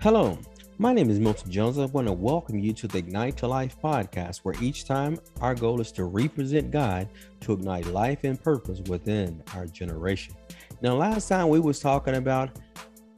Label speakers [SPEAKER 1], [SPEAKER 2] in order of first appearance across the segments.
[SPEAKER 1] Hello, my name is Milton Jones. I want to welcome you to the Ignite to Life podcast, where each time our goal is to represent God to ignite life and purpose within our generation. Now, last time we was talking about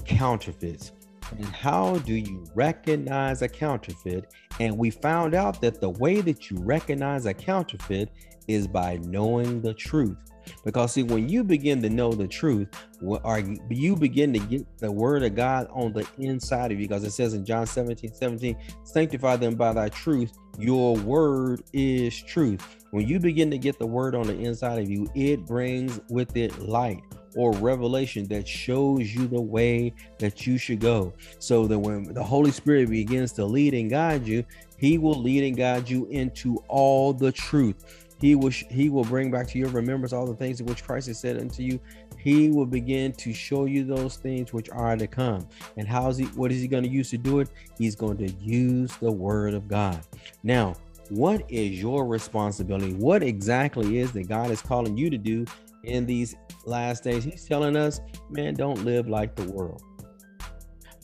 [SPEAKER 1] counterfeits and how do you recognize a counterfeit? And we found out that the way that you recognize a counterfeit is by knowing the truth. Because see, when you begin to know the truth, or you begin to get the word of God on the inside of you, because it says in John 17, 17, sanctify them by thy truth, your word is truth. When you begin to get the word on the inside of you, it brings with it light or revelation that shows you the way that you should go. So that when the Holy Spirit begins to lead and guide you, he will lead and guide you into all the truth. He will he will bring back to your remembrance all the things in which Christ has said unto you. He will begin to show you those things which are to come. And how is he what is he going to use to do it? He's going to use the word of God. Now, what is your responsibility? What exactly is that God is calling you to do in these last days? He's telling us, man, don't live like the world.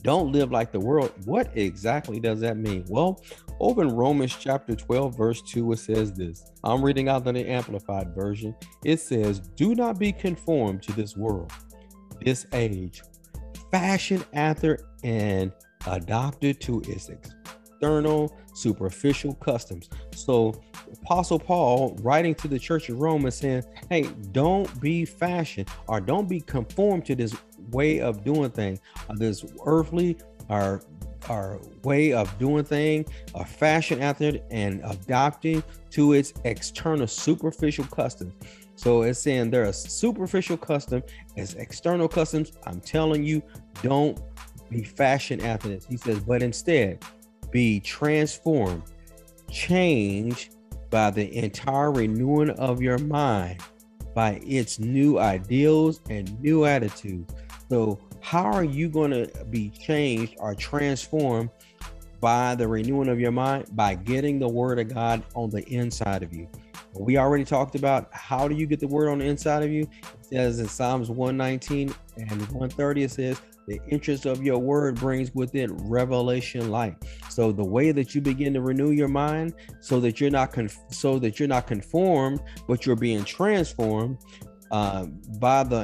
[SPEAKER 1] Don't live like the world. What exactly does that mean? Well, over in Romans chapter 12, verse 2, it says this. I'm reading out the Amplified Version. It says, Do not be conformed to this world, this age, fashioned after and adopted to its external, superficial customs. So, Apostle Paul, writing to the church of Rome, is saying, Hey, don't be fashioned or don't be conformed to this way of doing things, this earthly or our way of doing things, a fashion it, and adopting to its external superficial customs. So it's saying there are superficial custom as external customs. I'm telling you, don't be fashion after this. He says, but instead be transformed, changed by the entire renewing of your mind, by its new ideals and new attitudes. So how are you going to be changed or transformed by the renewing of your mind? By getting the word of God on the inside of you. We already talked about how do you get the word on the inside of you? It says in Psalms 119 and 130, it says, the interest of your word brings with it revelation light. So the way that you begin to renew your mind, so that you're not conf- so that you're not conformed, but you're being transformed, uh, by the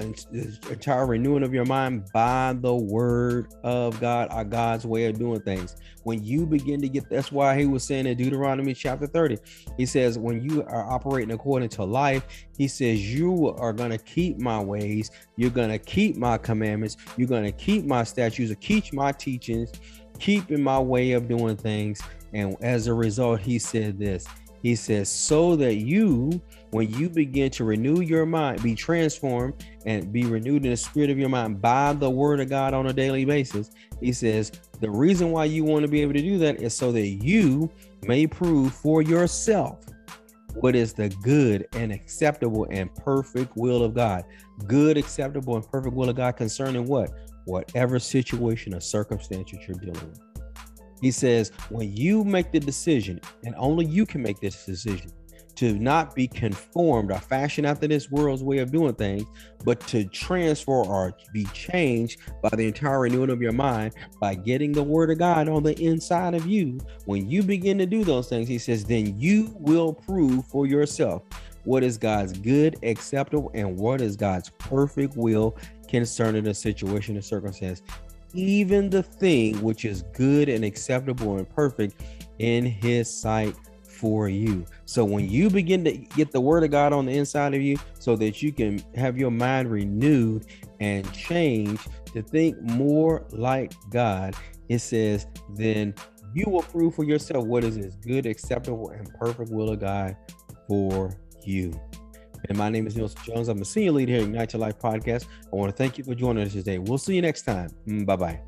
[SPEAKER 1] entire renewing of your mind by the word of God, our God's way of doing things. When you begin to get that's why he was saying in Deuteronomy chapter 30, he says, When you are operating according to life, he says, You are going to keep my ways, you're going to keep my commandments, you're going to keep my statutes, keep my teachings, keeping my way of doing things. And as a result, he said this. He says, so that you, when you begin to renew your mind, be transformed and be renewed in the spirit of your mind by the word of God on a daily basis. He says, the reason why you want to be able to do that is so that you may prove for yourself what is the good and acceptable and perfect will of God. Good, acceptable, and perfect will of God concerning what? Whatever situation or circumstance that you're dealing with. He says, when you make the decision, and only you can make this decision, to not be conformed or fashioned after this world's way of doing things, but to transfer or be changed by the entire renewing of your mind by getting the word of God on the inside of you. When you begin to do those things, he says, then you will prove for yourself what is God's good, acceptable, and what is God's perfect will concerning the situation and circumstance even the thing which is good and acceptable and perfect in his sight for you. So when you begin to get the word of God on the inside of you so that you can have your mind renewed and changed to think more like God, it says, then you will prove for yourself what is his good, acceptable, and perfect will of God for you. And my name is Nelson Jones. I'm a senior leader here at Ignite Your Life podcast. I want to thank you for joining us today. We'll see you next time. Mm, bye bye.